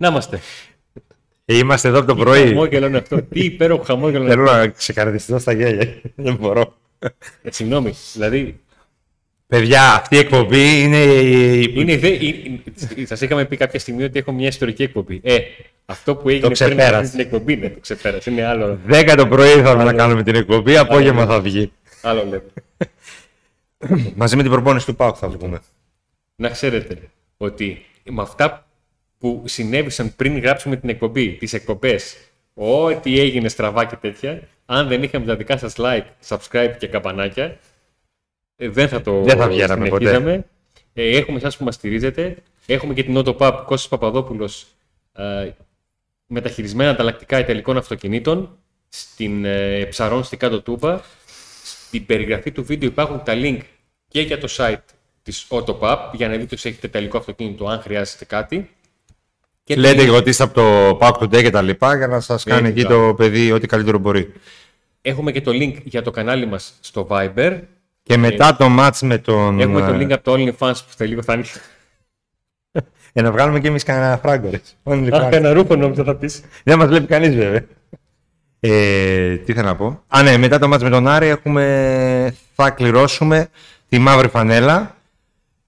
Να είμαστε. Είμαστε εδώ από το Τι πρωί. χαμόγελο είναι αυτό. Τι υπέροχο χαμόγελο είναι Θέλω να ξεκαρδιστώ στα γέλια. Δεν μπορώ. Ε, Συγγνώμη. Δηλαδή, Παιδιά, αυτή η εκπομπή είναι. η- είναι, δε, σας είχαμε πει κάποια στιγμή ότι έχω μια ιστορική εκπομπή. Ε, αυτό που έγινε πριν ξεπέρασε. από αυτή την εκπομπή, ναι, το ξεπέρασε. Είναι άλλο, 10 το πρωί θα να κάνουμε την εκπομπή, απόγευμα θα βγει. άλλο level. Μαζί με την προπόνηση του ΠΑΟΚ θα βγούμε. Να ξέρετε ότι με αυτά που συνέβησαν πριν γράψουμε την εκπομπή, τις εκπομπές, ό,τι έγινε στραβά και τέτοια, αν δεν είχαμε τα δικά σας like, subscribe και καμπανάκια, ε, δεν θα το Δεν θα βγαίναμε συνεχίζαμε. Ε, έχουμε εσάς που μας στηρίζετε. Έχουμε και την Autopap Κώστας Παπαδόπουλος ε, με τα χειρισμένα ανταλλακτικά ιταλικών αυτοκινήτων στην ε, Ψαρών στη Κάτω Τούμπα. Στην περιγραφή του βίντεο υπάρχουν τα link και για το site της Autopap για να δείτε ότι έχετε τελικό αυτοκίνητο αν χρειάζεται κάτι. Και το Λέτε link- και ότι είστε από το PAOK Today και τα λοιπά για να σας κάνει εκεί μπράβο. το παιδί ό,τι καλύτερο μπορεί. Έχουμε και το link για το κανάλι μας στο Viber. Και μετά το match με τον. Έχουμε το ε, link από το OnlyFans που θα λίγο θα είναι. Για να βγάλουμε και εμείς κανένα φράγκο. ρε. Only Αχ, fans. ένα ρούχο νόμιζα θα πεις. Δεν μας βλέπει κανείς βέβαια. Ε, τι θέλω να πω. Α, ναι, μετά το μάτς με τον Άρη έχουμε, θα κληρώσουμε τη μαύρη φανέλα.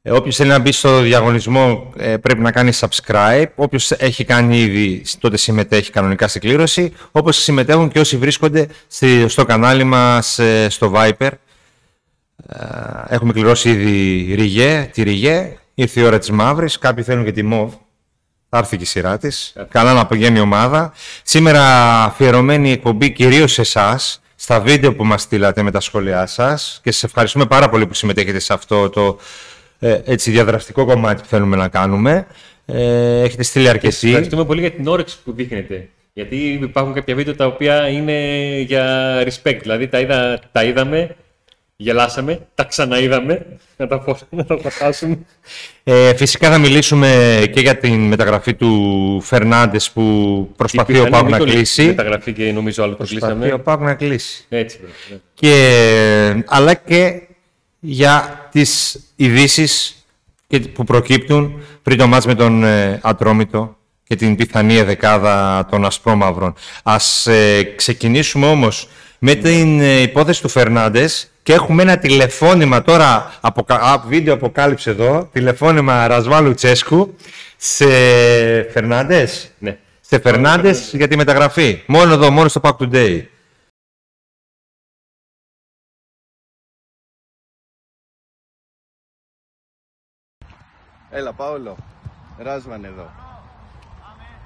Ε, όποιος θέλει να μπει στο διαγωνισμό ε, πρέπει να κάνει subscribe. Όποιος έχει κάνει ήδη τότε συμμετέχει κανονικά στην κλήρωση. Όπως συμμετέχουν και όσοι βρίσκονται στη- στο κανάλι μας ε, στο Viper. Ε, έχουμε κληρώσει ήδη ριγέ, τη ριγέ. Ήρθε η ώρα της μαύρης. Κάποιοι θέλουν και τη μοβ. Θα έρθει και η σειρά της. Καλά να απογένει η ομάδα. Σήμερα αφιερωμένη η εκπομπή κυρίως σε εσάς, στα βίντεο που μας στείλατε με τα σχόλιά σας και σας ευχαριστούμε πάρα πολύ που συμμετέχετε σε αυτό το ε, έτσι, διαδραστικό κομμάτι που θέλουμε να κάνουμε. Ε, έχετε στείλει Σας αρκετοί. Ευχαριστούμε πολύ για την όρεξη που δείχνετε. Γιατί υπάρχουν κάποια βίντεο τα οποία είναι για respect. Δηλαδή τα, είδα, τα είδαμε, γελάσαμε, τα ξαναείδαμε, να τα, φω- να τα χάσουμε. Ε, φυσικά θα μιλήσουμε και για την μεταγραφή του Φερνάντες που προσπαθεί ο Πάουκ να κλείσει. Μεταγραφή και νομίζω άλλο το Προσπαθεί κλείσαμε. ο Πάουκ να κλείσει. Έτσι, βέβαια, ναι. και, αλλά και για τις ειδήσεις και- που προκύπτουν πριν το μάτς με τον ε, Ατρόμητο και την πιθανή δεκάδα των Ασπρόμαυρων. Ας ε, ξεκινήσουμε όμως με την ε, υπόθεση του Φερνάντες και έχουμε ένα τηλεφώνημα τώρα, αποκα... α, βίντεο αποκάλυψε εδώ, τηλεφώνημα Ρασβάλου Τσέσκου σε Φερνάντες; Ναι. Σε Φερνάντες για τη μεταγραφή. Μόνο εδώ, μόνο στο Pack Today. Έλα, Πάολο. Ράσβαν εδώ.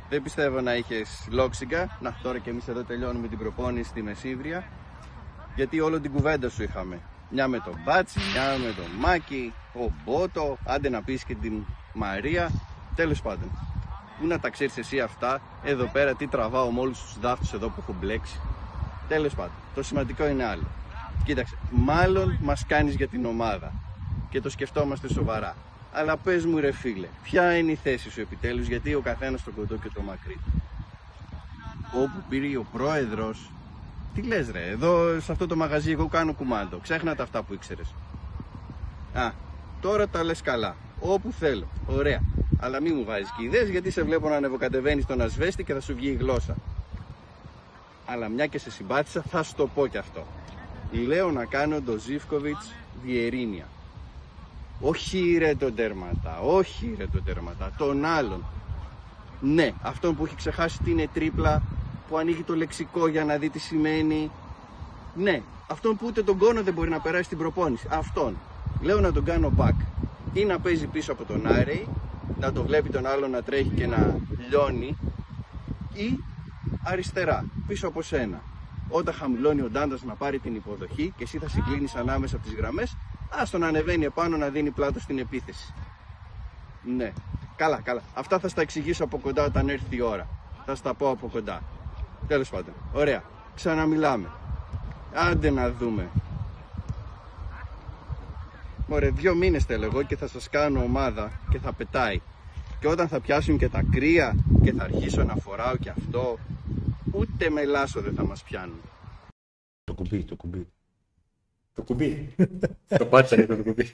Δεν πιστεύω να είχες λόξιγκα. Να, τώρα και εμείς εδώ τελειώνουμε την προπόνηση στη Μεσίβρια. Γιατί όλο την κουβέντα σου είχαμε. Μια με τον Μπάτσι, μια με τον Μάκη, ο Μπότο, άντε να πεις και την Μαρία. Τέλος πάντων. Πού να τα ξέρεις εσύ αυτά, εδώ πέρα τι τραβάω με όλους τους δάφτου εδώ που έχω μπλέξει. Τέλος πάντων. Το σημαντικό είναι άλλο. Κοίταξε, μάλλον μας κάνεις για την ομάδα και το σκεφτόμαστε σοβαρά. Αλλά πες μου, ρε φίλε, ποια είναι η θέση σου επιτέλους, γιατί ο καθένας το κοντό και το μακρύ; Όπου πήρε ο πρόεδρος. Τι λες, ρε, εδώ σε αυτό το μαγαζί εγώ κάνω κουμάντο. Ξέχνα τα αυτά που ήξερες. Α, τώρα τα λες καλά. Όπου θέλω. Ωραία. Αλλά μη μου βάζεις και ιδέες γιατί σε βλέπω να ανεβοκατεβαίνεις τον ασβέστη και θα σου βγει η γλώσσα. Αλλά μια και σε συμπάθησα, θα σου το πω κι αυτό. Λέω να κάνω το Ζήφκοβιτς διερήνια. Όχι ρε τον τέρματα, όχι ρε τον τέρματα, τον άλλον. Ναι, αυτόν που έχει ξεχάσει τι είναι τρίπλα, που ανοίγει το λεξικό για να δει τι σημαίνει. Ναι, αυτόν που ούτε τον κόνο δεν μπορεί να περάσει στην προπόνηση. Αυτόν. Λέω να τον κάνω back. Ή να παίζει πίσω από τον Άρεϊ, να το βλέπει τον άλλον να τρέχει και να λιώνει. Ή αριστερά, πίσω από σένα. Όταν χαμηλώνει ο Ντάντας να πάρει την υποδοχή και εσύ θα συγκλίνεις ανάμεσα από τις γραμμές, άστο να ανεβαίνει επάνω να δίνει πλάτο στην επίθεση. Ναι. Καλά, καλά. Αυτά θα στα εξηγήσω από κοντά όταν έρθει η ώρα. Θα στα πω από κοντά. Τέλος πάντων. Ωραία. Ξαναμιλάμε. Άντε να δούμε. Μωρέ, δύο μήνες θέλω εγώ και θα σας κάνω ομάδα και θα πετάει. Και όταν θα πιάσουν και τα κρύα και θα αρχίσω να φοράω και αυτό, ούτε με λάσο δεν θα μας πιάνουν. Το κουμπί, το κουμπί. Το κουμπί. το πάτσα είναι το κουμπί.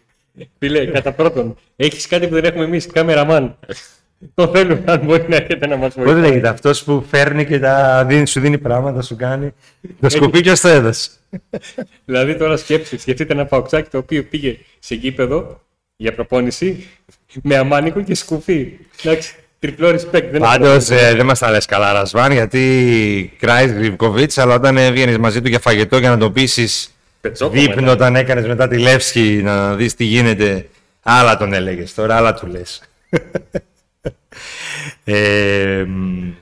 Φίλε, κατά πρώτον, έχεις κάτι που δεν έχουμε εμείς, κάμεραμαν. Το θέλουμε, αν μπορεί να έχετε να μας Πώς βοηθήσει. λέγεται αυτός που φέρνει και τα δίνει, σου δίνει πράγματα, σου κάνει. Το σκοπί ποιος το έδωσε; Δηλαδή τώρα σκέψτε, σκεφτείτε ένα παουξάκι το οποίο πήγε σε γήπεδο για προπόνηση με αμάνικο και σκουφί. Εντάξει, τριπλό respect. Δεν Πάντως έχω- δεν μας τα λες καλά, Ρασβάν, γιατί κράεις Γρυβκοβίτ, αλλά όταν έβγαινες μαζί του για φαγητό για να το πείσεις Πετσόκο δείπνο μετά. όταν έκανες μετά τη Λεύσκη να δεις τι γίνεται, άλλα τον έλεγες. Τώρα άλλα του λες. ε, μ,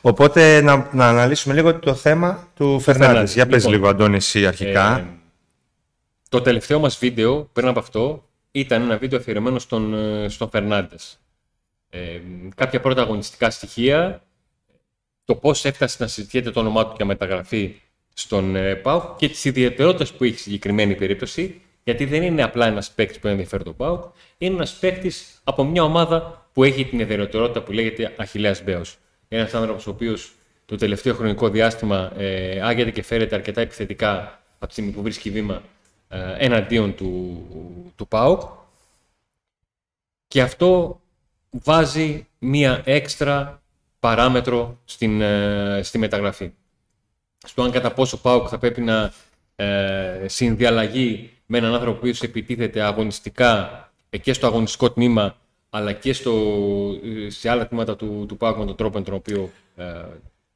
οπότε να, να αναλύσουμε λίγο το θέμα του Φερνάνδη. Φερνάνδης. Για πες Λοιπόν, λίγο, Αντώνη, εσύ αρχικά. Ε, το τελευταίο μας βίντεο, πριν από αυτό, ήταν ένα βίντεο αφιερωμένο στον, ε, στον Φερνάντες. Ε, κάποια πρώτα αγωνιστικά στοιχεία, το πώς έφτασε να συζητιέται το όνομά του για μεταγραφή στον ε, ΠΑΟΚ και τις ιδιαιτερότητες που έχει στη συγκεκριμένη περίπτωση, γιατί δεν είναι απλά ένας παίκτης που ενδιαφέρει τον ΠΑΟΚ, είναι ένας παίκτης από μια ομάδα που έχει την ιδιαιτερότητα που λέγεται Αχιλέας Μπέος. Ένας άνθρωπος ο οποίος το τελευταίο χρονικό διάστημα ε, άγεται και φέρεται αρκετά επιθετικά από τη στιγμή που βρίσκει βήμα ε, εναντίον του, του ΠΑΟΚ και αυτό βάζει μία έξτρα παράμετρο στην, ε, στη μεταγραφή. Στο αν κατά πόσο ο ΠΑΟΚ θα πρέπει να ε, συνδιαλλαγεί με έναν άνθρωπο που επιτίθεται αγωνιστικά ε, και στο αγωνιστικό τμήμα αλλά και στο, ε, σε άλλα τμήματα του, του ΠΑΟΚ με τον τρόπο με τον οποίο ε,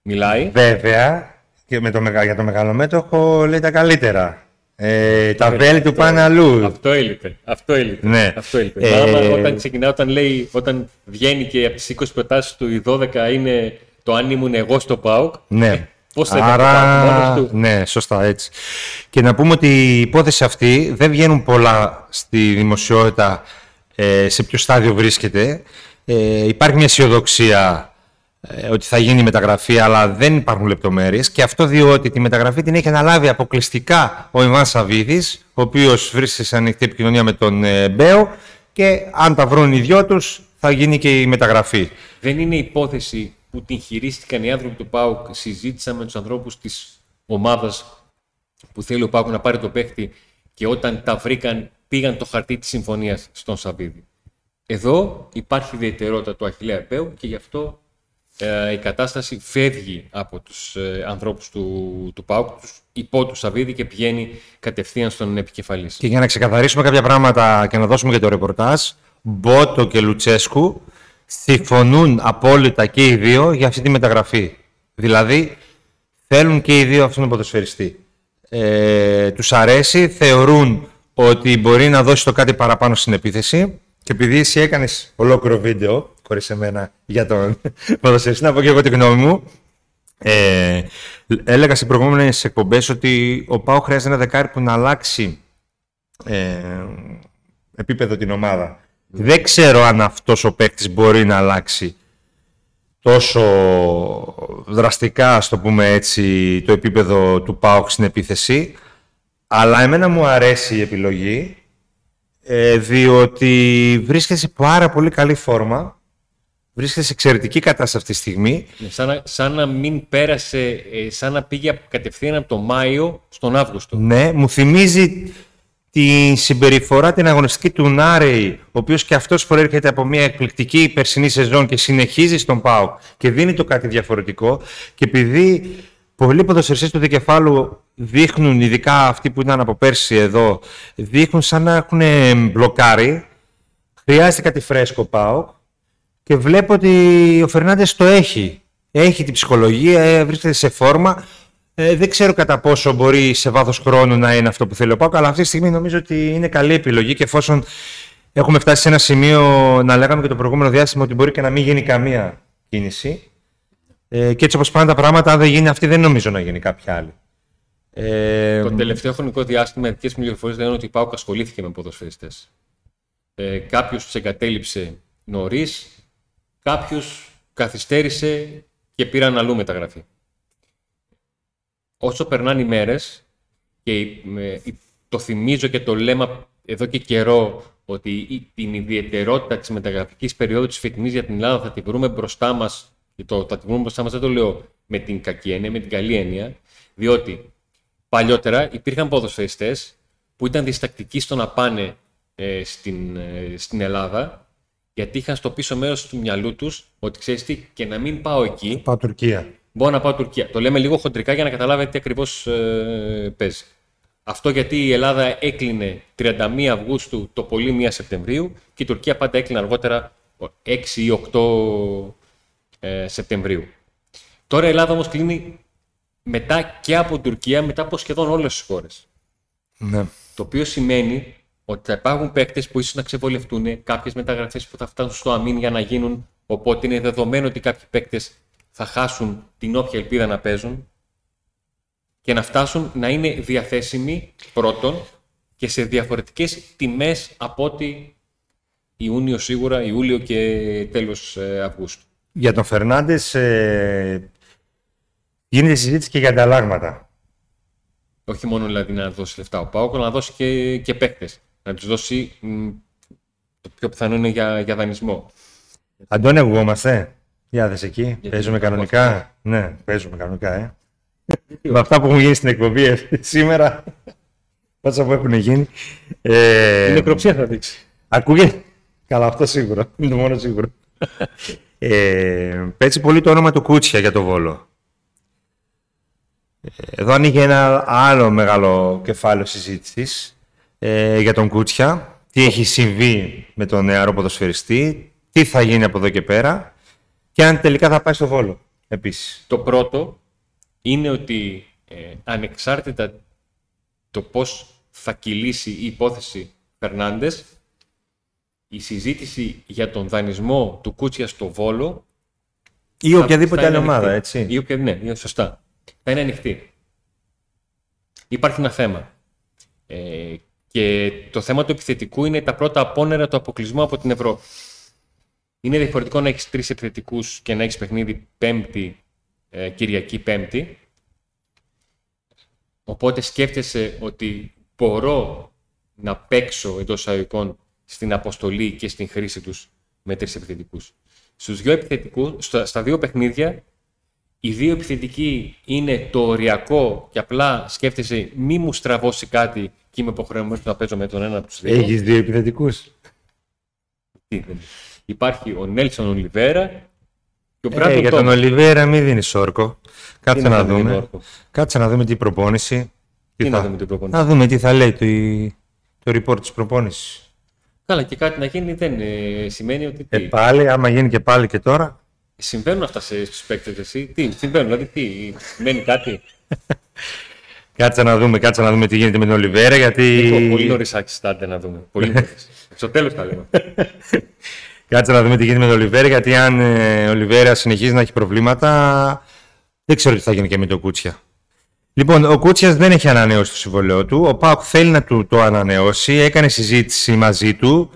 μιλάει. Βέβαια, και με το, μεγα- για το μεγαλομέτωχο λέει τα καλύτερα. Ε, τα βέλη του πάνε αλλού. Αυτό έλειπε. Αυτό έλειπε. Ναι. Αυτό έλειπε. Ε, Άμα όταν ξεκινάει, όταν λέει, όταν βγαίνει και από τις 20 προτάσεις του οι 12 είναι το αν ήμουν εγώ στο ΠΑΟΚ. Ναι. Πώς θα ήταν το Άρα, ΠΑΟΚ μόνος του. ναι, σωστά έτσι. Και να πούμε ότι η υπόθεση αυτή δεν βγαίνουν πολλά στη δημοσιότητα ε, σε ποιο στάδιο βρίσκεται. Ε, υπάρχει μια αισιοδοξία ε, ότι θα γίνει η μεταγραφή, αλλά δεν υπάρχουν λεπτομέρειες. Και αυτό διότι τη μεταγραφή την έχει αναλάβει αποκλειστικά ο Ιβάν Σαββίδης, ο οποίος βρίσκεται σε ανοιχτή επικοινωνία με τον ε, Μπέο και αν τα βρουν οι δυο τους θα γίνει και η μεταγραφή. Δεν είναι υπόθεση που την χειρίστηκαν οι άνθρωποι του ΠΑΟΚ, συζήτησαν με τους ανθρώπους της ομάδας που θέλει ο ΠΑΟΚ να πάρει το παίχτη και όταν τα βρήκαν πήγαν το χαρτί της συμφωνίας στον Σαββίδη. Εδώ υπάρχει ιδιαιτερότητα του Αχιλέα Επέου και γι' αυτό ε, η κατάσταση φεύγει από τους ε, ανθρώπους του, του ΠΑΟΚ, τους υπό του Σαββίδη και πηγαίνει κατευθείαν στον επικεφαλής. Και για να ξεκαθαρίσουμε κάποια πράγματα και να δώσουμε και το ρεπορτάζ, Μπότο και Λουτσέσκου συμφωνούν απόλυτα και οι δύο για αυτή τη μεταγραφή. Δηλαδή, θέλουν και οι δύο αυτόν τον ποδοσφαιριστή. Ε, τους αρέσει, θεωρούν ότι μπορεί να δώσει το κάτι παραπάνω στην επίθεση και επειδή εσύ έκανες ολόκληρο βίντεο, χωρίς εμένα, για τον ποδοσφαιριστή, να πω και εγώ τη γνώμη μου, ε, έλεγα σε προηγούμενες εκπομπές ότι ο Πάο χρειάζεται ένα δεκάρι που να αλλάξει ε, επίπεδο την ομάδα. Δεν ξέρω αν αυτός ο παίκτης μπορεί να αλλάξει τόσο δραστικά, ας το πούμε έτσι, το επίπεδο του ΠΑΟΚ στην επίθεση. Αλλά εμένα μου αρέσει η επιλογή, ε, διότι βρίσκεται σε πάρα πολύ καλή φόρμα. Βρίσκεται σε εξαιρετική κατάσταση αυτή τη στιγμή. Ναι, Σαν να, σαν να μην πέρασε, ε, σαν να πήγε κατευθείαν από το Μάιο στον Αύγουστο. Ναι, μου θυμίζει τη συμπεριφορά την αγωνιστική του Νάρεϊ, ο οποίος και αυτός προέρχεται από μια εκπληκτική περσινή σεζόν και συνεχίζει στον ΠΑΟ και δίνει το κάτι διαφορετικό. Και επειδή πολλοί ποδοσφαιριστές του δικεφάλου δείχνουν, ειδικά αυτοί που ήταν από πέρσι εδώ, δείχνουν σαν να έχουν μπλοκάρει, χρειάζεται κάτι φρέσκο ΠΑΟ και βλέπω ότι ο Φερνάντες το έχει. Έχει την ψυχολογία, ε, βρίσκεται σε φόρμα. Ε, δεν ξέρω κατά πόσο μπορεί σε βάθος χρόνου να είναι αυτό που θέλει ο Πάουκ, αλλά αυτή τη στιγμή νομίζω ότι είναι καλή επιλογή και εφόσον έχουμε φτάσει σε ένα σημείο να λέγαμε και το προηγούμενο διάστημα ότι μπορεί και να μην γίνει καμία κίνηση. Ε, και έτσι όπως πάνε τα πράγματα, αν δεν γίνει αυτή, δεν νομίζω να γίνει κάποια άλλη. Ε, Το τελευταίο χρονικό διάστημα, οι δικέ μου πληροφορίες λένε ότι η ΠΑΟΚ ασχολήθηκε με ποδοσφαιριστές. Ε, κάποιος τους εγκατέλειψε νωρίς, κάποιος καθυστέρησε και πήραν αλλού μεταγραφή. Όσο περνάνε οι μέρες, και ε, το θυμίζω και το λέμε εδώ και καιρό ότι η- την ιδιαιτερότητα της μεταγραφικής περίοδου της φετινής για την Ελλάδα θα τη βρούμε μπροστά μας και το θα τη βρούμε μπροστά μας δεν το λέω με την κακή έννοια, με την καλή έννοια διότι παλιότερα υπήρχαν ποδοσφαιριστές που ήταν διστακτικοί στο να πάνε ε, στην, ε, στην Ελλάδα Γιατί είχαν στο πίσω μέρος του μυαλού τους ότι ξέρεις τι, και να μην πάω εκεί, Πάω Τουρκία. Μπορώ να πάω Τουρκία. Το λέμε λίγο χοντρικά για να καταλάβετε τι ακριβώς παίζει. Αυτό γιατί η Ελλάδα έκλεινε 31 Αυγούστου το πολύ 1 Σεπτεμβρίου και η Τουρκία πάντα έκλεινε αργότερα 6 ή 8 ε, Σεπτεμβρίου. Τώρα η Ελλάδα όμως κλείνει μετά και από την Τουρκία, μετά από σχεδόν όλες τις χώρες. Ναι. Το οποίο σημαίνει ότι θα υπάρχουν παίκτες που ίσως να ξεβολευτούν, κάποιες μεταγραφές που θα φτάσουν στο αμήν για να γίνουν, οπότε είναι δεδομένο ότι κάποιοι παίκτες θα χάσουν την όποια ελπίδα να παίζουν και να φτάσουν να είναι διαθέσιμοι πρώτον και σε διαφορετικές τιμές από ότι Ιούνιο σίγουρα, Ιούλιο και τέλος ε, Αυγούστου. Για τον Φερνάντες ε, γίνεται συζήτηση και για ανταλλάγματα. Όχι μόνο δηλαδή να δώσει λεφτά ο Πάοκ, αλλά να δώσει και, και παίκτες. Να τους δώσει, μ, το πιο πιθανό είναι για, για δανεισμό. Αντώνη, ακουγόμαστε. Για δες εκεί. Γιατί παίζουμε δεν κανονικά. Ναι, παίζουμε κανονικά, ε. Με αυτά που έχουν γίνει στην εκπομπή ε, σήμερα. Πάτσα που έχουν γίνει. Ε, Η νεκροψία θα δείξει. Ακούγε; Καλά, αυτό σίγουρο. Είναι το μόνο σίγουρο. ε, παίζει πολύ το όνομα του Κούτσια για το Βόλο. Ε, Εδώ ανοίγει ένα άλλο μεγάλο κεφάλαιο συζήτησης ε, για τον Κούτσια. Τι έχει συμβεί με τον νεαρό ποδοσφαιριστή, τι θα γίνει από εδώ και πέρα και αν τελικά θα πάει στο Βόλο επίσης. Το πρώτο είναι ότι ε, ανεξάρτητα το πώς θα κυλήσει η υπόθεση Φερνάντες, η συζήτηση για τον δανεισμό του Κούτσια στο Βόλο Ή θα- οποιαδήποτε θα άλλη είναι ομάδα, ανοιχτή. έτσι. Ή οποια, ναι, είναι σωστά. Θα είναι ανοιχτή. Υπάρχει ένα θέμα. Ε, και το θέμα του επιθετικού είναι τα πρώτα απόνερα του αποκλεισμού από την Ευρώπη. Είναι διαφορετικό να έχεις τρεις επιθετικούς και να έχεις παιχνίδι Πέμπτη, ε, Κυριακή Πέμπτη. Οπότε σκέφτεσαι ότι μπορώ να παίξω εντός εισαγωγικών στην αποστολή και στην χρήση τους με τρεις επιθετικούς. Στους δύο επιθετικούς, στα, στα δύο παιχνίδια, οι δύο επιθετικοί είναι το οριακό και απλά σκέφτεσαι μη μου στραβώσει κάτι και είμαι υποχρεωμένος να παίζω με τον ένα από τους δύο. Έχεις δύο επιθετικούς. Τι δεν είναι. Υπάρχει ο Νέλσον Ολιβέρα και ο Ε, Μπράντον για τον Τόμας. Ολιβέρα μην δίνεις όρκο. Κάτσε Τι να, να δούμε, δούμε. όρκο. Κάτσε να δούμε τι προπόνηση. Τι να θα... δούμε την προπόνηση. Να δούμε τι θα λέει το, το report της προπόνησης. Καλά, και κάτι να γίνει δεν ε, σημαίνει ότι. Ε, Τι; πάλι, άμα γίνει και πάλι και τώρα. Συμβαίνουν αυτά σε, στους παίκτες εσύ; Τι, συμβαίνουν, δηλαδή τι, σημαίνει κάτι; Κάτσε να δούμε, κάτσε να δούμε τι γίνεται με τον Ολιβέρα, γιατί... Λοιπόν, πολύ νωρίς άρχισε στάντε να δούμε. Πολύ νωρίς. Στο τέλος τα λέμε. Κάτσε να δούμε τι γίνεται με τον Ολιβέρα, γιατί αν ε, ο Ολιβέρα συνεχίζει να έχει προβλήματα, δεν ξέρω τι θα γίνει και με τον Κούτσια. Λοιπόν, ο Κούτσιας δεν έχει ανανεώσει το συμβολέο του. Ο Πάουκ θέλει να του το ανανεώσει. Έκανε συζήτηση μαζί του.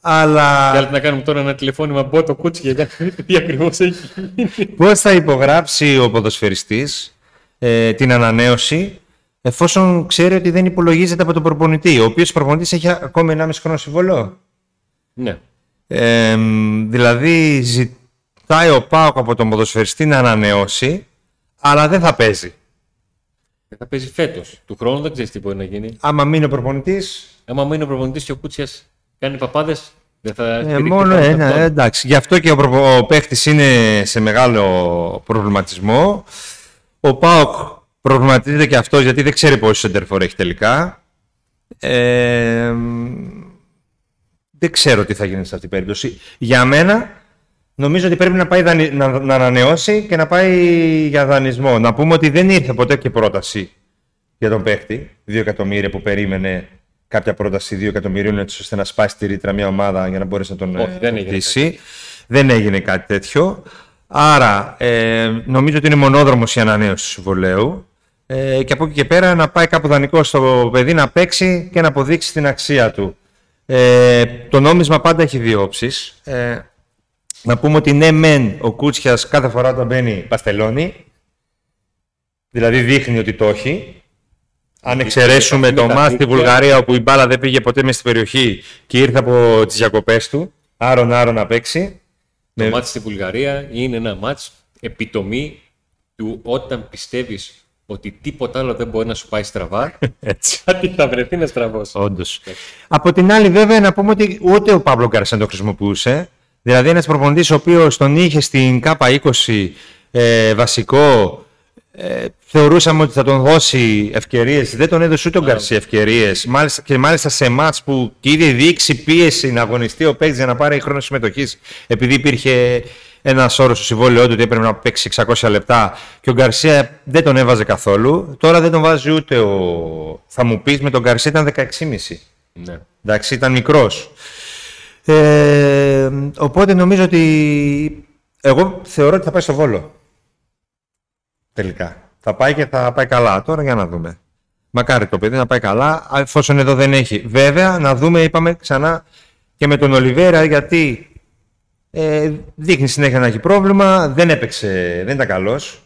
Αλλά Θέλετε να κάνουμε τώρα ένα τηλεφώνημα από το κούτσι για να δείτε τι ακριβώς έχει γίνει. Πώς θα υπογράψει ο ποδοσφαιριστής ε, την ανανέωση εφόσον ξέρει ότι δεν υπολογίζεται από τον προπονητή, ο οποίος προπονητής έχει ακόμη 1,5 χρόνο συμβολό. Ναι. Ε, δηλαδή ζητάει ο Πάοκ από τον ποδοσφαιριστή να ανανεώσει, αλλά δεν θα παίζει. Δεν θα παίζει φέτος. Του χρόνου δεν ξέρεις τι μπορεί να γίνει. Άμα μείνει ο προπονητής, Άμα μείνει ο προπονητής και ο Κούτσιας κάνει παπάδες, δεν θα ε, στηριχτεί μόνο πάνω σε ένα, αυτόν. ε, εντάξει. Γι' αυτό και ο, προπο- ο παίχτης είναι σε μεγάλο προβληματισμό. Ο ΠΑΟΚ προβληματίζεται και αυτός γιατί δεν ξέρει πόσο σεντερφόρ έχει τελικά. Ε, δεν ξέρω τι θα γίνει σε αυτή την περίπτωση. Για μένα, νομίζω ότι πρέπει να, πάει δανει- να, να ανανεώσει και να πάει για δανεισμό. Να πούμε ότι δεν ήρθε ποτέ και πρόταση για τον παίχτη. 2 εκατομμύρια που περίμενε κάποια πρόταση 2 εκατομμυρίων έτσι ώστε να σπάσει τη ρήτρα μια ομάδα για να μπορέσει να τον Όχι, ε, δεν έγινε κρατήσει. Δεν έγινε κάτι τέτοιο. Άρα, ε, νομίζω ότι είναι μονόδρομος η ανανέωση του συμβολέου. Ε, και από εκεί και πέρα να πάει κάπου δανεικό στο παιδί να παίξει και να αποδείξει την αξία του. Ε, το νόμισμα πάντα έχει δύο όψεις. Ε, να πούμε ότι ναι μεν ο Κούτσιας κάθε φορά όταν μπαίνει παστελώνει. Δηλαδή δείχνει ότι το έχει. Αν εξαιρέσουμε με το τα μάτς στη δίκτυα. Βουλγαρία όπου η μπάλα δεν πήγε ποτέ μέσα στην περιοχή και ήρθε από τις διακοπές του, άρον άρον να παίξει. Το Ναι. μάτς στη Βουλγαρία είναι ένα μάτς επιτομή του όταν πιστεύεις ότι τίποτα άλλο δεν μπορεί να σου πάει στραβά, Έτσι. κάτι θα βρεθεί να στραβώσει. Όντως. Από την άλλη, βέβαια, να πούμε ότι ούτε ο Παύλο Γκαρσία το χρησιμοποιούσε. Δηλαδή, ένας προπονητής ο οποίος τον είχε στην ΚΑΠΑ20 ε, βασικό, ε, θεωρούσαμε ότι θα τον δώσει ευκαιρίες. Δεν τον έδωσε ούτε ο Γκαρσία ευκαιρίες. Μάλιστα, και μάλιστα σε μάτς που και ήδη δείξει πίεση να αγωνιστεί ο παίκτης για να πάρει χρόνο συμμετοχής, επειδή υπήρχε ένας όρος στο συμβόλαιό του ότι έπρεπε να παίξει 600 λεπτά και ο Γκαρσία δεν τον έβαζε καθόλου. Τώρα δεν τον βάζει ούτε ο. Θα μου πεις με τον Γκαρσία ήταν 16,5. Ναι. Εντάξει, ήταν μικρός. Ε, οπότε νομίζω ότι εγώ θεωρώ ότι θα πάει στο Βόλο. Τελικά. Θα πάει και θα πάει καλά. Τώρα για να δούμε. Μακάρι το παιδί να πάει καλά, εφόσον εδώ δεν έχει. Βέβαια, να δούμε, είπαμε ξανά και με τον Ολιβέρα, γιατί ε, δείχνει συνέχεια να έχει πρόβλημα. Δεν έπαιξε, δεν ήταν καλός.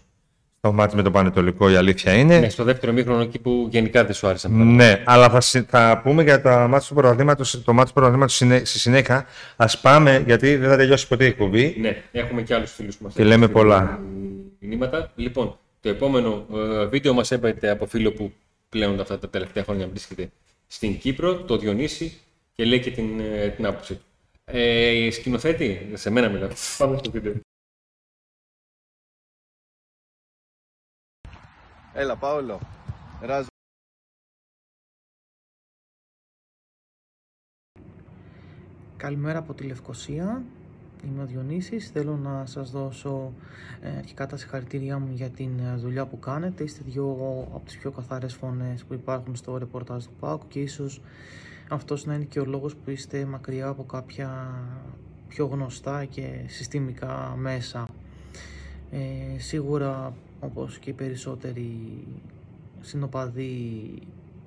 Το μάτι με το Πανετολικό η αλήθεια είναι. Ναι, στο δεύτερο μήχρονο εκεί που γενικά δεν σου άρεσε. Ναι, αλλά θα, συ- θα πούμε για τα μάτια του πρωταθλήματος, το μάτι του πρωταθλήματος συνέ- στη συνέχεια. Ας πάμε, γιατί δεν θα τελειώσει ποτέ η εκπομπή. Ναι, έχουμε και άλλους φίλους που μας Και λέμε έχουν στείλει πολλά. Μηνύματα. Λοιπόν, το επόμενο ε, βίντεο μας έπαιρνε από φίλο που πλέον αυτά τα τελευταία χρόνια βρίσκεται στην Κύπρο, το Διονύση, και λέει και την, ε, την άποψη του. Ε, σκηνοθέτη, σε μένα μιλάω. Πάμε στο βίντεο. Έλα, Πάολο. Ράζ. Καλημέρα από τη Λευκοσία. Είμαι ο Διονύσης. Θέλω να σας δώσω ε, αρχικά τα συγχαρητήριά μου για την ε, δουλειά που κάνετε. Είστε δύο από τις πιο καθαρές φωνές που υπάρχουν στο ρεπορτάζ του ΠΑΟΚ και ίσως αυτός να είναι και ο λόγος που είστε μακριά από κάποια πιο γνωστά και συστημικά μέσα. Ε, σίγουρα, όπως και οι περισσότεροι συνοπαδοί,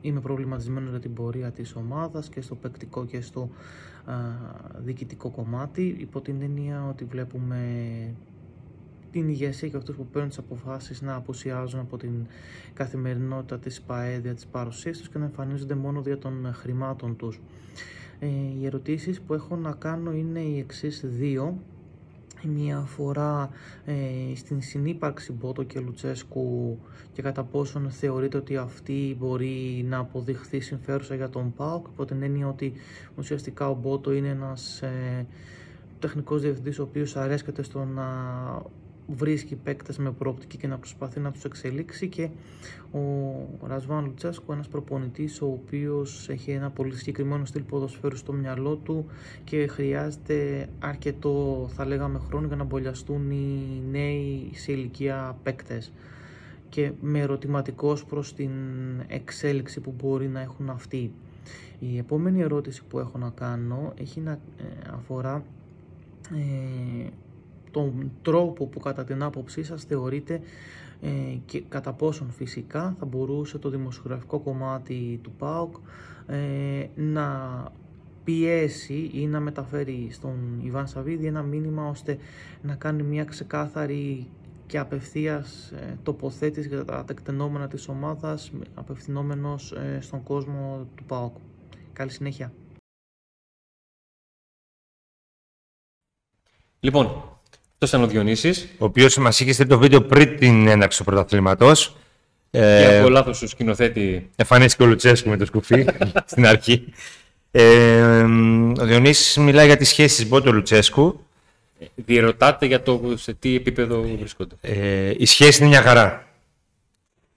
είμαι προβληματισμένος για την πορεία της ομάδας και στο παικτικό και στο α, διοικητικό κομμάτι υπό την έννοια ότι βλέπουμε την ηγεσία και αυτούς που παίρνουν τις αποφάσεις να απουσιάζουν από την καθημερινότητα της ΠαΕΔια, της παρουσίας τους και να εμφανίζονται μόνο δια των χρημάτων τους. Ε, οι ερωτήσεις που έχω να κάνω είναι οι εξής δύο. Η μία αφορά ε, στην συνύπαρξη Μπότο και Λουτσέσκου και κατά πόσον θεωρείτε ότι αυτή μπορεί να αποδειχθεί συμφέρουσα για τον ΠΑΟΚ υπό την έννοια ότι ουσιαστικά ο Μπότο είναι ένας ε, τεχνικός διευθυντής ο οποίος αρέσκεται στο να βρίσκει παίκτες με προοπτική και να προσπαθεί να τους εξελίξει και ο Ρασβάν Λουτσέσκου ένας προπονητής ο οποίος έχει ένα πολύ συγκεκριμένο στυλ ποδοσφαίρου στο μυαλό του και χρειάζεται αρκετό θα λέγαμε χρόνο για να μπολιαστούν οι νέοι σε ηλικία παίκτες και με ερωτηματικός προς την εξέλιξη που μπορεί να έχουν αυτοί. Η επόμενη ερώτηση που έχω να κάνω έχει να ε, αφορά ε, τον τρόπο που κατά την άποψή σας θεωρείτε ε, και κατά πόσον φυσικά θα μπορούσε το δημοσιογραφικό κομμάτι του ΠΑΟΚ ε, να πιέσει ή να μεταφέρει στον Ιβάν Σαββίδη ένα μήνυμα ώστε να κάνει μια ξεκάθαρη και απευθείας ε, τοποθέτηση για τα τεκτενόμενα της ομάδας απευθυνόμενος ε, στον κόσμο του ΠΑΟΚ. Καλή συνέχεια. Λοιπόν, αυτό ήταν ο Διονύσης. Ο οποίος μας είχε στείλει το βίντεο πριν την έναρξη του πρωταθλήματος. Και Ε, από λάθος του σκηνοθέτη εμφανίστηκε ο Λουτσέσκου με το σκουφί στην αρχή. Ε, ο Διονύσης μιλάει για τις σχέσεις Μπότο Λουτσέσκου. διερωτάται για το σε τι επίπεδο βρίσκονται. Ε, η σχέση είναι μια χαρά.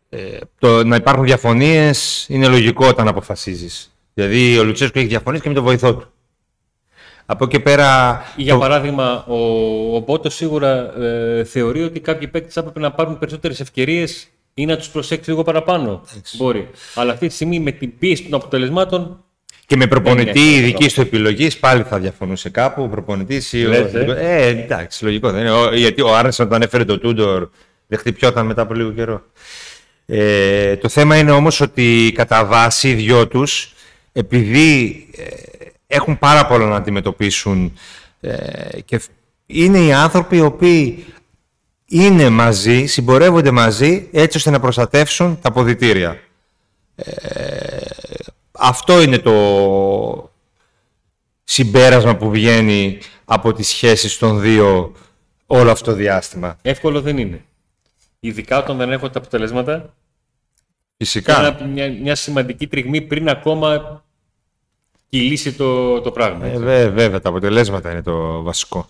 Ε, το να υπάρχουν διαφωνίες είναι λογικό όταν αποφασίζεις. Δηλαδή ο Λουτσέσκου έχει διαφωνίες και με τον βοηθό του. Από εκεί πέρα... Ή, Για το- παράδειγμα, ο, ο Μπότος σίγουρα ε, θεωρεί ότι κάποιοι παίκτες θα έπρεπε να πάρουν περισσότερες ευκαιρίες ή να τους προσέξει λίγο παραπάνω. Μπορεί. Αλλά αυτή τη στιγμή με την πίεση των αποτελεσμάτων Και με προπονητή Δεν είναι δική του επιλογής πάλι θα διαφωνούσε κάπου. Ο προπονητής ή ο. Λες, ε; ε, εντάξει, λογικό δεν είναι. Ο- γιατί ο Άρνεσον όταν έφερε το Τούντορ δεν χτυπιόταν μετά από λίγο καιρό. Ε, το θέμα είναι όμως ότι κατά βάση οι δυο τους επειδή ε, έχουν πάρα πολλά να αντιμετωπίσουν ε, και φ- είναι οι άνθρωποι οι οποίοι είναι μαζί, συμπορεύονται μαζί έτσι ώστε να προστατεύσουν τα ποδητήρια. Αυτό είναι το συμπέρασμα που βγαίνει από τις σχέσεις των δύο όλο αυτό το διάστημα. εύκολο δεν είναι. Ειδικά όταν δεν έχουν τα αποτελέσματα Φυσικά. Ένα, μια, μια σημαντική τριγμή πριν ακόμα κυλήσει το, το πράγμα. Ε, έτσι. βέ- βέβαια, τα αποτελέσματα είναι το βασικό.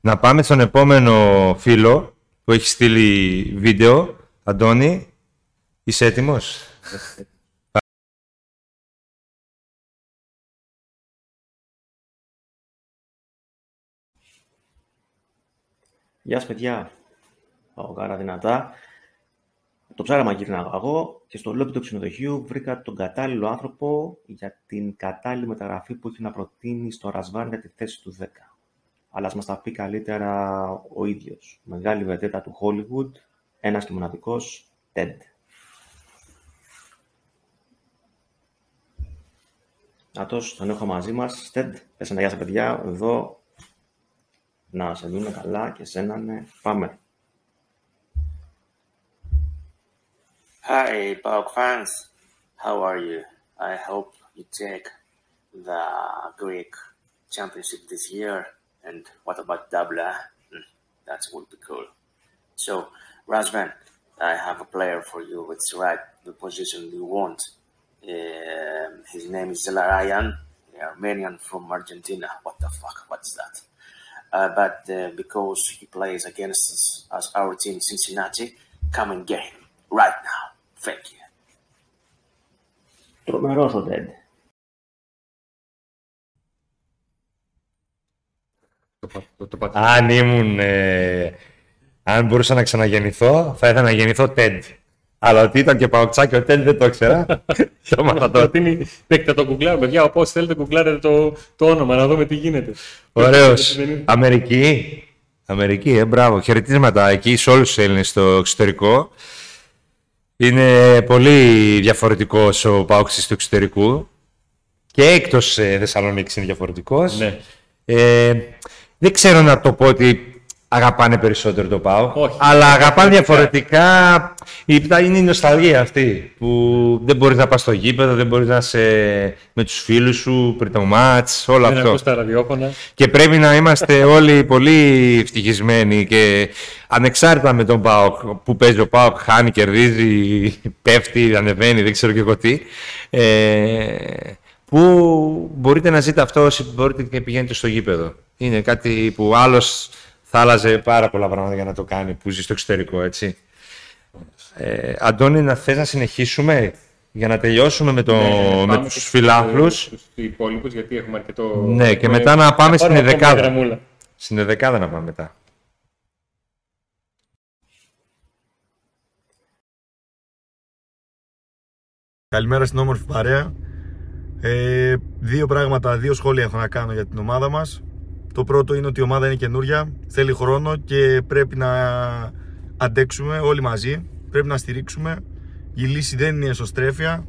Να πάμε στον επόμενο φίλο που έχει στείλει βίντεο. Αντώνη, είσαι έτοιμος; Γεια σας παιδιά, πάω κάρα δυνατά. Το ψάραμα γύρνα εγώ και στο λόμπι του ξενοδοχείου βρήκα τον κατάλληλο άνθρωπο για την κατάλληλη μεταγραφή που έχει να προτείνει στο Ρασβάν για τη θέση του 10. Αλλά ας μας τα πει καλύτερα ο ίδιος. Μεγάλη βεντέτα του Hollywood, ένας και μοναδικός, Ted. Άτος, τον έχω μαζί μας. Ted, πες ένα γεια σας παιδιά, εδώ να σε δούμε καλά και σένα ναι. Πάμε. Hi, PAOK fans. How are you? I hope you take the Greek championship this year. And what about Dabla? Hmm, that would be cool. So, Razvan, I have a player for you. It's right the position you want. Um, his name is Zelarayan, Armenian from Argentina. What the fuck? What's that? Uh, but uh, because he plays against us, us, our team, Cincinnati, come and get him right now. Thank you. Τρομερός ο Ted. Το, πα- το, το, πα- Αν ήμουν... ε, αν μπορούσα να ξαναγεννηθώ, θα ήθελα να γεννηθώ Ted. Αλλά ότι ήταν και παοξάκι ο Ted δεν το ήξερα. το μάθα τώρα. προτείνει. Παίκτε το κουκλάρ, παιδιά. Όπως θέλετε, κουκλάρετε το, το όνομα να δούμε τι γίνεται. Ωραίος. Δεν είναι- Αμερική. Αμερική, ε, μπράβο. Χαιρετίσματα εκεί σε όλους τους Έλληνες στο εξωτερικό. Είναι πολύ διαφορετικός ο Πάοξης του εξωτερικού. Και εκτός ε, Θεσσαλονίκης είναι διαφορετικός. Ναι. Ε, δεν ξέρω να το πω ότι αγαπάνε περισσότερο το ΠΑΟΚ. Όχι. Αλλά αγαπάνε διαφορετικά. Η- Είναι η νοσταλγία αυτή που δεν μπορείς να πας στο γήπεδο, δεν μπορείς να είσαι με τους φίλους σου πριν το μάτς, όλο Δεν αυτό. ακούς τα ραδιόφωνα. Και πρέπει να είμαστε όλοι πολύ ευτυχισμένοι και ανεξάρτητα με τον ΠΑΟΚ που παίζει ο ΠΑΟΚ, χάνει, κερδίζει, πέφτει, ανεβαίνει, δεν ξέρω και εγώ τι. Ε, που μπορείτε να ζείτε αυτό όσοι μπορείτε και πηγαίνετε στο γήπεδο. Είναι κάτι που άλλος θα άλλαζε πάρα πολλά πράγματα για να το κάνει, που ζει στο εξωτερικό, έτσι. Ε, Αντώνη, να θες να συνεχίσουμε για να τελειώσουμε με, το, με Πάμε τους στους- φιλάθλους; Στους υπόλοιπους, γιατί έχουμε αρκετό. Ναι, και έχουμε- μετά να πάμε στην πάρουμε ακόμα δεκάδα. γραμμούλα. Στην δεκάδα να πάμε μετά. Καλημέρα στην όμορφη παρέα. Ε, δύο πράγματα, δύο σχόλια έχω να κάνω για την ομάδα μας. Το πρώτο είναι ότι η ομάδα είναι καινούρια, θέλει χρόνο και πρέπει να αντέξουμε όλοι μαζί. Πρέπει να στηρίξουμε. Η λύση δεν είναι η εσωστρέφεια,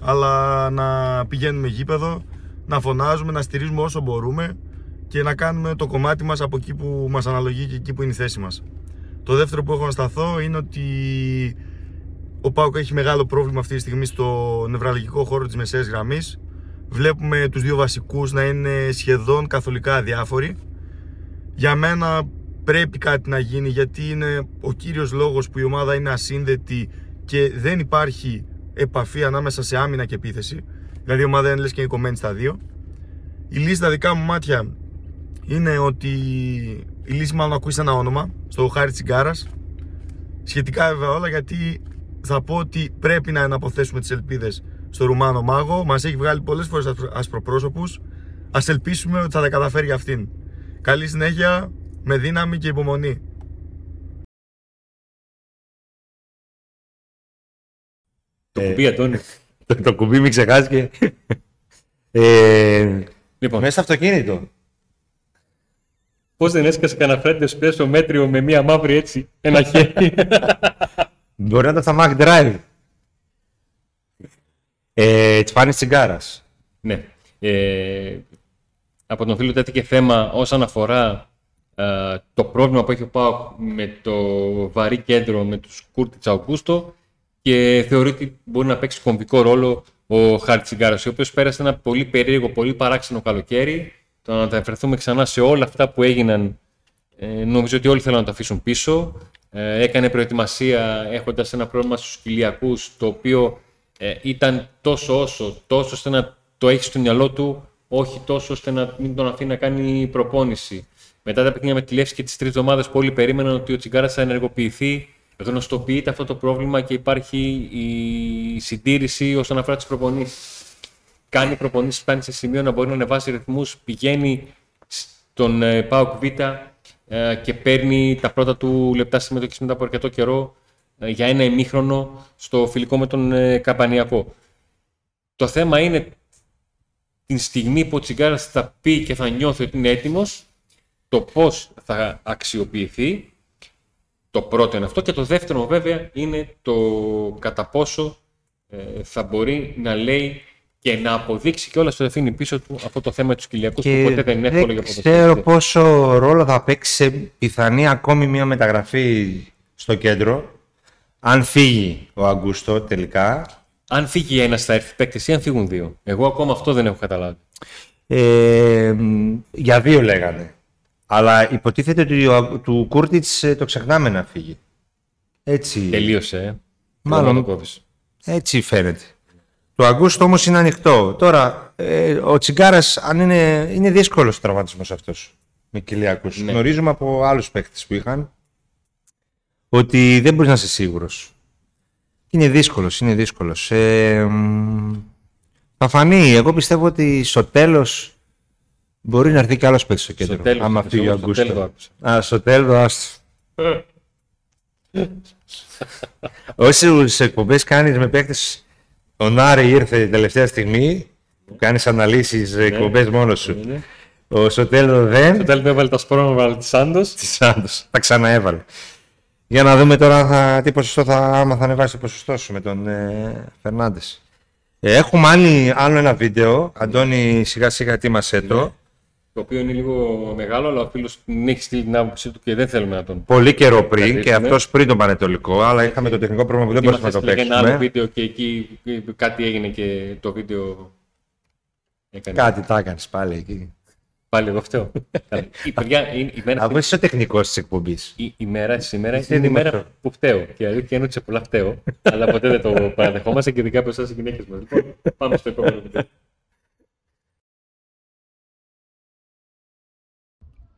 αλλά να πηγαίνουμε γήπεδο, να φωνάζουμε, να στηρίζουμε όσο μπορούμε και να κάνουμε το κομμάτι μας από εκεί που μας αναλογεί και εκεί που είναι η θέση μας. Το δεύτερο που έχω να σταθώ είναι ότι ο Πάουκ έχει μεγάλο πρόβλημα αυτή τη στιγμή στο νευραλγικό χώρο της μεσαίας γραμμής. Βλέπουμε τους δύο βασικούς να είναι σχεδόν καθολικά αδιάφοροι. Για μένα πρέπει κάτι να γίνει γιατί είναι ο κύριος λόγος που η ομάδα είναι ασύνδετη και δεν υπάρχει επαφή ανάμεσα σε άμυνα και επίθεση. Δηλαδή η ομάδα είναι λες και είναι κομμένη στα δύο. Η λύση στα δικά μου μάτια είναι ότι η λύση μάλλον ακούει σε ένα όνομα, στο Χάρη Τσιγκάρας. Σχετικά βέβαια όλα γιατί θα πω ότι πρέπει να αναποθέσουμε τις ελπίδες στο Ρουμάνο Μάγο. Μας έχει βγάλει πολλές φορές ασπρο- ασπροπρόσωπους. Ας ελπίσουμε ότι θα τα καταφέρει για αυτήν. Καλή συνέχεια, με δύναμη και υπομονή. Το Ε, κουμπί, Αντώνη. το, το κουμπί μην ξεχάσεις και... ε, Λοιπόν, μέσα στο αυτοκίνητο. πώς δεν έσκασε κανένα φρέντε σπέσο μέτριο με μία μαύρη έτσι, ένα χέρι. Μπορεί να ήταν στα Mac Drive. Ε, Τσφάνης Τσιγκάρας. ναι. Ε, από τον φίλο τέθηκε θέμα όσον αφορά ε, το πρόβλημα που έχει ο ΠΑΟΚ με το βαρύ κέντρο με τους Κούρτιτς Αουγκούστο και θεωρεί ότι μπορεί να παίξει κομβικό ρόλο ο Χάρτσιγκάρας, ο οποίος πέρασε ένα πολύ περίεργο, πολύ παράξενο καλοκαίρι. Το να αναφερθούμε ξανά σε όλα αυτά που έγιναν, ε, νομίζω ότι όλοι θέλουν να το αφήσουν πίσω. Ε, έκανε προετοιμασία έχοντας ένα πρόβλημα στους κοιλιακούς, το οποίο ε, ήταν τόσο όσο, τόσο ώστε να το έχεις στο μυαλό του, όχι τόσο ώστε να μην τον αφήνει να κάνει προπόνηση. Μετά τα παιχνίδια με τη Λεύση και τις τρεις εβδομάδες που όλοι περίμεναν ότι ο Τσιγκάρα θα ενεργοποιηθεί, γνωστοποιείται αυτό το πρόβλημα και υπάρχει η συντήρηση όσον αφορά τις προπονήσεις. Κάνει προπονήσεις, φτάνει σε σημείο να μπορεί να ανεβάσει ρυθμούς, πηγαίνει στον ε, ΠΑΟΚ Β ε, και παίρνει τα πρώτα του λεπτά συμμετοχής μετά από αρκετό καιρό ε, για ένα ημίχρονο στο φιλικό με τον ε, Καπανιακό. Το θέμα είναι την στιγμή που ο Τσιγκάρας θα πει και θα νιώθει ότι είναι έτοιμος, το πώς θα αξιοποιηθεί, το πρώτο είναι αυτό και το δεύτερο βέβαια είναι το κατά πόσο ε, θα μπορεί να λέει και να αποδείξει και όλα στο αφήνει πίσω του αυτό το θέμα τους Κυλιακού που ποτέ δεν είναι εύκολο για Δεν ξέρω πόσο ρόλο θα παίξει σε πιθανή ακόμη μια μεταγραφή στο κέντρο. Αν φύγει ο Αγκούστο τελικά. Αν φύγει ένας θα έρθει παίκτης ή αν φύγουν δύο. Εγώ ακόμα αυτό δεν έχω καταλάβει. Ε, για δύο λέγανε. Αλλά υποτίθεται ότι ο, του Κούρτιτς το ξεχνάμε να φύγει. Έτσι. Τελείωσε. Ε. Μάλλον. Έτσι φαίνεται. Το Αγκούστο όμως είναι ανοιχτό. Τώρα, ε, ο Τσιγκάρας, αν είναι, είναι δύσκολος ο τραυματισμός αυτός με κοιλιακού. Ναι. Γνωρίζουμε από άλλους παίκτες που είχαν ότι δεν μπορείς να είσαι σίγουρος. Είναι δύσκολος, είναι δύσκολος. Ε, θα φανεί. Εγώ πιστεύω ότι στο τέλος μπορεί να έρθει κι άλλος παίκτης στο κέντρο. Στο άμα φύγει ο Αγκούστο. Α, στο τέλος, άστο. Όσε εκπομπές κάνεις με παίκτες ο Νάρη ήρθε τελευταία στιγμή που κάνεις αναλύσεις ναι. εκπομπές μόνος σου. Ναι, ναι. Ο Σωτέλο δεν. Ο Σωτέλο έβαλε τα σπρώμα τη Σάντος. Τη Σάντος. Τα ξαναέβαλε. Για να δούμε τώρα θα, τι ποσοστό θα, άμα θα ανεβάσει το ποσοστό σου με τον ε, Φερνάντες. Ε, έχουμε άλλη, άλλο ένα βίντεο. Αντώνη, σιγά σιγά ετοίμασέ το το οποίο είναι λίγο μεγάλο, αλλά ο φίλος δεν έχει στείλει την άποψή του και δεν θέλουμε να τον. Πολύ καιρό πριν και αυτός πριν τον Πανετολικό, αλλά είχαμε το τεχνικό πρόβλημα που δεν μπορούσαμε να το παίξουμε. ένα άλλο βίντεο και εκεί κάτι έγινε και το βίντεο. Έκανε. Κάτι τα έκανες πάλι εκεί. Πάλι εγώ φταίω. η παιδιά, η, μέρα Αφού είσαι ο τεχνικός της εκπομπής. Η, η, μέρα σήμερα είναι η μέρα που φταίω. Και αλήθεια είναι ότι σε πολλά φταίω, αλλά ποτέ δεν το παραδεχόμαστε και ειδικά από εσάς οι γυναίκες μας. Λοιπόν, πάμε στο επόμενο βίντεο.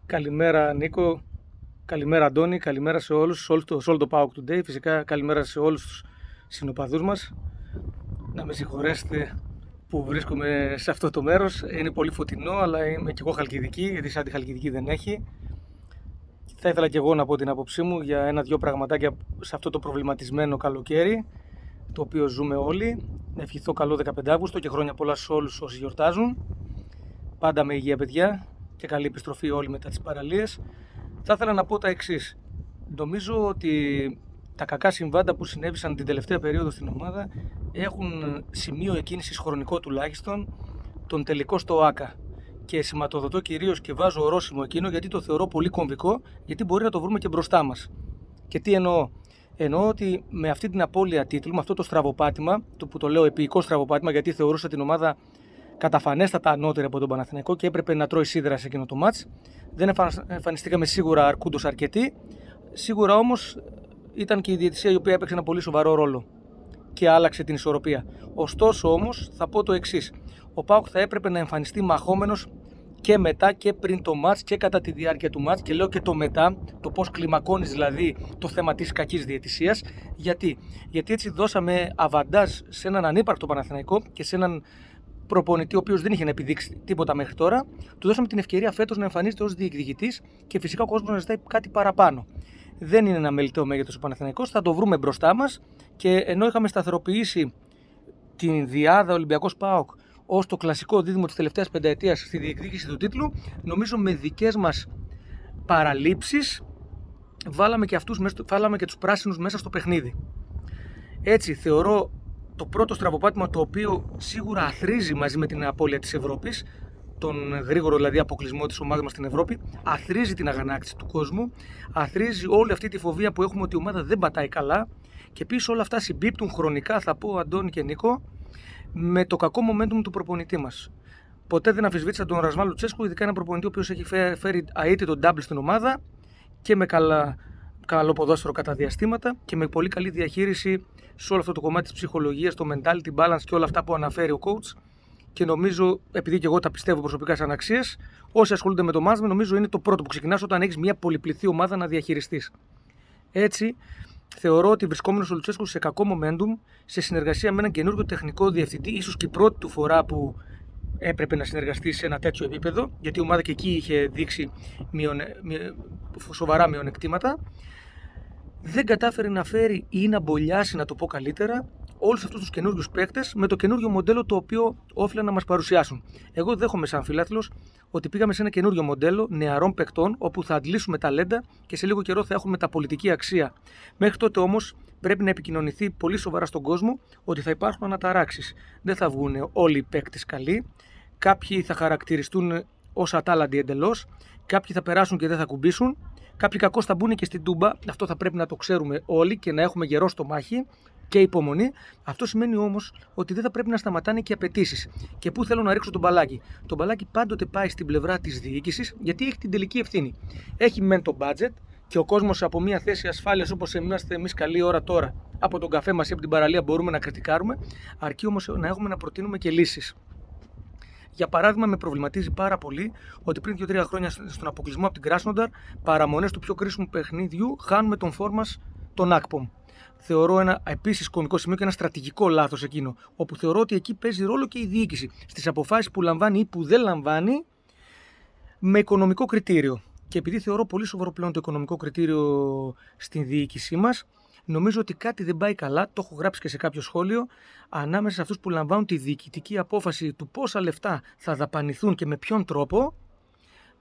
Καλημέρα Νίκο, καλημέρα Αντώνη, καλημέρα σε όλους, σε όλο το, σε όλο το PAOK Today, φυσικά καλημέρα σε όλους τους συνοπαδούς μας. Να με συγχωρέσετε που βρίσκομαι σε αυτό το μέρος, είναι πολύ φωτεινό αλλά είμαι και εγώ χαλκιδική, γιατί σαν τη χαλκιδική δεν έχει. Θα ήθελα και εγώ να πω την άποψή μου για ένα-δυο πραγματάκια σε αυτό το προβληματισμένο καλοκαίρι, το οποίο ζούμε όλοι. Να ευχηθώ καλό 15 Αύγουστο και χρόνια πολλά σε όλους όσοι γιορτάζουν. Πάντα με υγεία παιδιά, και καλή επιστροφή όλοι μετά τις παραλίες. Θα ήθελα να πω τα εξής. Νομίζω ότι τα κακά συμβάντα που συνέβησαν την τελευταία περίοδο στην ομάδα έχουν σημείο εκκίνησης χρονικό τουλάχιστον τον τελικό στο ΆΚΑ. Και σηματοδοτώ κυρίως και βάζω ορόσημο εκείνο γιατί το θεωρώ πολύ κομβικό, γιατί μπορεί να το βρούμε και μπροστά μας. Και τι εννοώ; Εννοώ ότι με αυτή την απώλεια τίτλου, με αυτό το στραβοπάτημα, το που το λέω επίοικο στραβοπάτημα, γιατί θεωρούσα την ομάδα καταφανέστατα ανώτερη από τον Παναθηναϊκό και έπρεπε να τρώει σίδερα σε εκείνο το μάτς. Δεν εμφανιστήκαμε σίγουρα αρκούντος αρκετοί. Σίγουρα όμως ήταν και η διαιτησία η οποία έπαιξε ένα πολύ σοβαρό ρόλο και άλλαξε την ισορροπία. Ωστόσο όμως θα πω το εξής. Ο Πάουκ θα έπρεπε να εμφανιστεί μαχόμενος και μετά και πριν το μάτς και κατά τη διάρκεια του μάτς και λέω και το μετά, το πώς κλιμακώνεις δηλαδή το θέμα της κακής διαιτησίας. Γιατί, Γιατί έτσι δώσαμε αβαντάζ σε έναν ανύπαρκτο Παναθηναϊκό και σε έναν προπονητή, ο οποίος δεν είχε να επιδείξει τίποτα μέχρι τώρα, του δώσαμε την ευκαιρία φέτος να εμφανίζεται ως διεκδικητής και φυσικά ο κόσμος να ζητάει κάτι παραπάνω. Δεν είναι ένα μελιτέο μέγεθος ο Παναθηναϊκός, θα το βρούμε μπροστά μας και ενώ είχαμε σταθεροποιήσει την διάδα Ολυμπιακός ΠΑΟΚ ως το κλασικό δίδυμο της τελευταίας πενταετίας στη διεκδίκηση του τίτλου, νομίζω με δικές μας παραλήψεις βάλαμε και, αυτούς, βάλαμε και τους πράσινους μέσα στο παιχνίδι. Έτσι θεωρώ το πρώτο στραβοπάτημα το οποίο σίγουρα αθρίζει μαζί με την απώλεια της Ευρώπης τον γρήγορο δηλαδή αποκλεισμό της ομάδας μας στην Ευρώπη. Αθρίζει την αγανάκτηση του κόσμου. Αθρίζει όλη αυτή τη φοβία που έχουμε ότι η ομάδα δεν πατάει καλά. Και επίση όλα αυτά συμπίπτουν χρονικά θα πω Αντώνη και Νίκο με το κακό momentum του προπονητή μας. Ποτέ δεν αμφισβήτησα τον Ρασμάλου Τσέσκου, ειδικά ένα προπονητή ο οποίος έχει φέρει αίτητο τον double στην ομάδα και με καλά καλό ποδόσφαιρο κατά διαστήματα και με πολύ καλή διαχείριση σε όλο αυτό το κομμάτι της ψυχολογίας, το mentality balance και όλα αυτά που αναφέρει ο coach. Και νομίζω, επειδή και εγώ τα πιστεύω προσωπικά σαν αξίες, όσοι ασχολούνται με το management, νομίζω είναι το πρώτο που ξεκινάς όταν έχεις μια πολυπληθή ομάδα να διαχειριστείς. Έτσι, θεωρώ ότι βρισκόμενος ο Λουτσέσκου σε κακό momentum, σε συνεργασία με έναν καινούργιο τεχνικό διευθυντή, ίσως και η πρώτη του φορά που έπρεπε να συνεργαστεί σε ένα τέτοιο επίπεδο, γιατί η ομάδα και εκεί είχε δείξει μειονε... σοβαρά μειονεκτήματα. Δεν κατάφερε να φέρει ή να μπολιάσει, να το πω καλύτερα, όλους αυτούς τους καινούριους παίκτες με το καινούριο μοντέλο το οποίο όφυλαν να μας παρουσιάσουν. Εγώ δέχομαι σαν φιλάθλο ότι πήγαμε σε ένα καινούριο μοντέλο νεαρών παικτών όπου θα αντλήσουμε ταλέντα και σε λίγο καιρό θα έχουμε τα πολιτική αξία. Μέχρι τότε όμως πρέπει να επικοινωνηθεί πολύ σοβαρά στον κόσμο ότι θα υπάρχουν αναταράξεις. Δεν θα βγουν όλοι οι παίκτες καλοί. Κάποιοι θα χαρακτηριστούν ως ατάλλαντοι εντελώς. Κάποιοι θα περάσουν και δεν θα κουμπίσουν. Κάποιοι κακώς θα μπουν και στην τούμπα. Αυτό θα πρέπει να το ξέρουμε όλοι και να έχουμε γερό στο μάχη και υπομονή. Αυτό σημαίνει όμως ότι δεν θα πρέπει να σταματάνε και οι απαιτήσεις. Και πού θέλω να ρίξω τον μπαλάκι; Το μπαλάκι πάντοτε πάει στην πλευρά της διοίκησης γιατί έχει την τελική ευθύνη. Έχει μεν το budget και ο κόσμος από μια θέση ασφάλειας όπως είμαστε εμείς καλή ώρα τώρα, από τον καφέ μας ή από την παραλία μπορούμε να κριτικάρουμε, αρκεί όμως να έχουμε να προτείνουμε και λύσεις. Για παράδειγμα, με προβληματίζει πάρα πολύ ότι πριν 2-3 χρόνια στον αποκλεισμό από την Κράσνονταρ, παραμονές του πιο κρίσιμου παιχνίδιου, χάνουμε τον φόρμα τον Ακπομ θεωρώ ένα επίσης κομικό σημείο και ένα στρατηγικό λάθος εκείνο. Όπου θεωρώ ότι εκεί παίζει ρόλο και η διοίκηση στις αποφάσεις που λαμβάνει ή που δεν λαμβάνει με οικονομικό κριτήριο. Και επειδή θεωρώ πολύ σοβαρό πλέον το οικονομικό κριτήριο στην διοίκησή μας, νομίζω ότι κάτι δεν πάει καλά. Το έχω γράψει και σε κάποιο σχόλιο. Ανάμεσα σε αυτούς που λαμβάνουν τη διοικητική απόφαση του πόσα λεφτά θα δαπανηθούν και με ποιον τρόπο,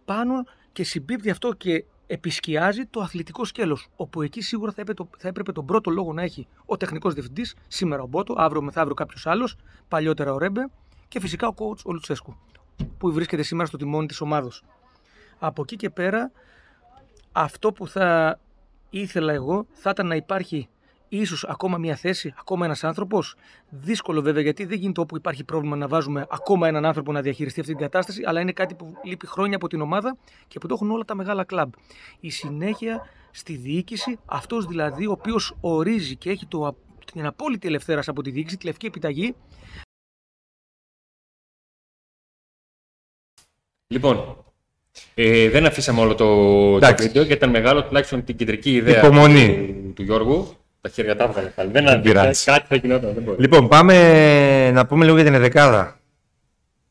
πάνω και συμπίπτει αυτό και επισκιάζει το αθλητικό σκέλος. Όπου εκεί σίγουρα θα έπρεπε, θα έπρεπε τον πρώτο λόγο να έχει ο τεχνικός διευθυντής, σήμερα ο Μπότο, αύριο μεθαύριο κάποιος άλλος, παλιότερα ο Ρέμπε και φυσικά ο coach ο Λουτσέσκου, που βρίσκεται σήμερα στο τιμόνι της ομάδα. Από εκεί και πέρα, αυτό που θα ήθελα εγώ θα ήταν να υπάρχει ίσως ακόμα μια θέση, ακόμα ένας άνθρωπος. Δύσκολο βέβαια γιατί δεν γίνεται όπου υπάρχει πρόβλημα να βάζουμε ακόμα έναν άνθρωπο να διαχειριστεί αυτή την κατάσταση, αλλά είναι κάτι που λείπει χρόνια από την ομάδα και που το έχουν όλα τα μεγάλα κλαμπ. Η συνέχεια στη διοίκηση, αυτός δηλαδή ο οποίος ορίζει και έχει το, την απόλυτη ελευθέρα από τη διοίκηση, τη λευκή επιταγή. Λοιπόν, ε, δεν αφήσαμε όλο το, το βίντεο γιατί ήταν μεγάλο τουλάχιστον την κεντρική ιδέα του, του Γιώργου. Τα χέρια τα έβγαλε πάλι. Δεν πειράζει. Κάτι θα γινόταν. Δεν μπορεί. Λοιπόν, πάμε να πούμε λίγο για την Εδεκάδα.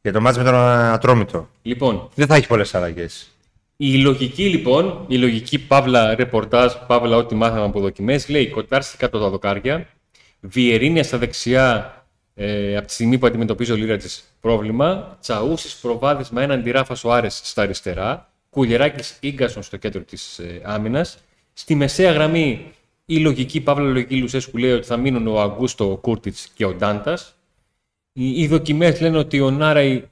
Για το μάτς με τον Ατρόμητο. Λοιπόν, Δεν θα έχει πολλές αλλαγές. η λογική λοιπόν, η λογική παύλα ρεπορτάζ, παύλα ό,τι μάθαμε από δοκιμές, λέει Κοτάρση κάτω τα δοκάρια, Βιερίνια στα δεξιά ε, από τη στιγμή που αντιμετωπίζει ο Λίρατζης πρόβλημα, Τσαούσης προβάδισμα με έναν Ράφα Σοάρε στα αριστερά, Κουλιεράκης γκασον στο κέντρο της ε, άμυνας. Στη μεσαία γραμμή η λογική, παύλα λογική Λουσέσκου λέει ότι θα μείνουν ο Αγκούστο, ο Κούρτιτς και ο Ντάντας. Οι, οι δοκιμές λένε ότι ο Νάραη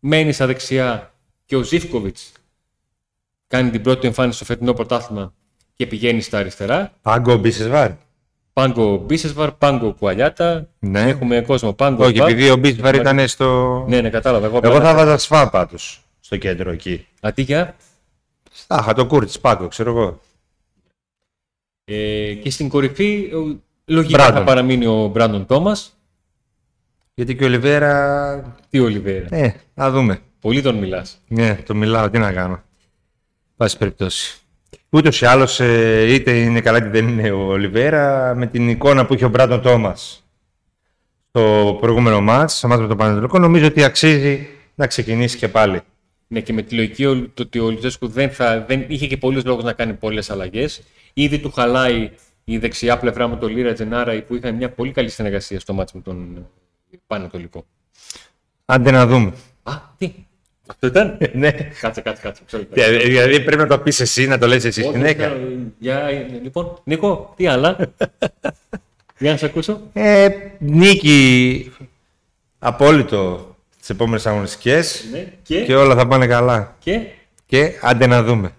μένει στα δεξιά και ο Ζήφκοβιτς κάνει την πρώτη εμφάνιση στο φετινό πρωτάθλημα και πηγαίνει στα αριστερά. Πάγκο Μπίσεσβάρ. Πάγκο Μπίσεσβαρ, Πάγκο Κουαλιάτα. Ναι. Έχουμε κόσμο Πάγκο. Όχι, Μπα. επειδή ο Μπίσεσβάρ ήταν στο. Ναι, ναι, κατάλαβα. Εγώ, Εγώ απλά- θα βάζα σφά πάντως στο κέντρο εκεί. Αττիկια. Άχα, το Κούρτιτς Πάγκο, ξέρω εγώ. Ε, και στην κορυφή, ο- λογικά θα Brandon. παραμείνει ο Μπράντον Τόμας. Γιατί και ο Λιβέρα. Τι ο Λιβέρα. Ναι, να δούμε. Πολύ τον μιλάς. Ναι, το μιλάω, τι να κάνω. Πάση περιπτώσει. Ούτως ή άλλως, είτε είναι καλά είτε δεν είναι ο Ολιβέρα, με την εικόνα που είχε ο Μπράντον Τόμας στο προηγούμενο μάτς, στο μάτς με τον Πανετολικό, νομίζω ότι αξίζει να ξεκινήσει και πάλι. Ναι, και με τη λογική ο- το ότι ο Λουτσέσκου δεν, θα, δεν είχε και πολλούς λόγους να κάνει πολλές αλλαγές. Ήδη του χαλάει η δεξιά πλευρά με τον Λίρα Τζενάρα που είχαν μια πολύ καλή συνεργασία στο μάτς με τον Πανετολικό. Άντε να δούμε. Α, τι; Αυτό ήταν; ναι. κάτσε, κάτσε, κάτσε. μισό λεπτό. Ε, Δηλαδή πρέπει να το πεις εσύ, να το λες εσύ Όχι, συνέχεια. ε, Για, ε, λοιπόν, Νίκο, τι άλλα; Για να σε ακούσω. Ε, νίκη απόλυτο τις επόμενες αγωνιστικές Ναι, και, και όλα θα πάνε καλά. και; Και άντε να δούμε.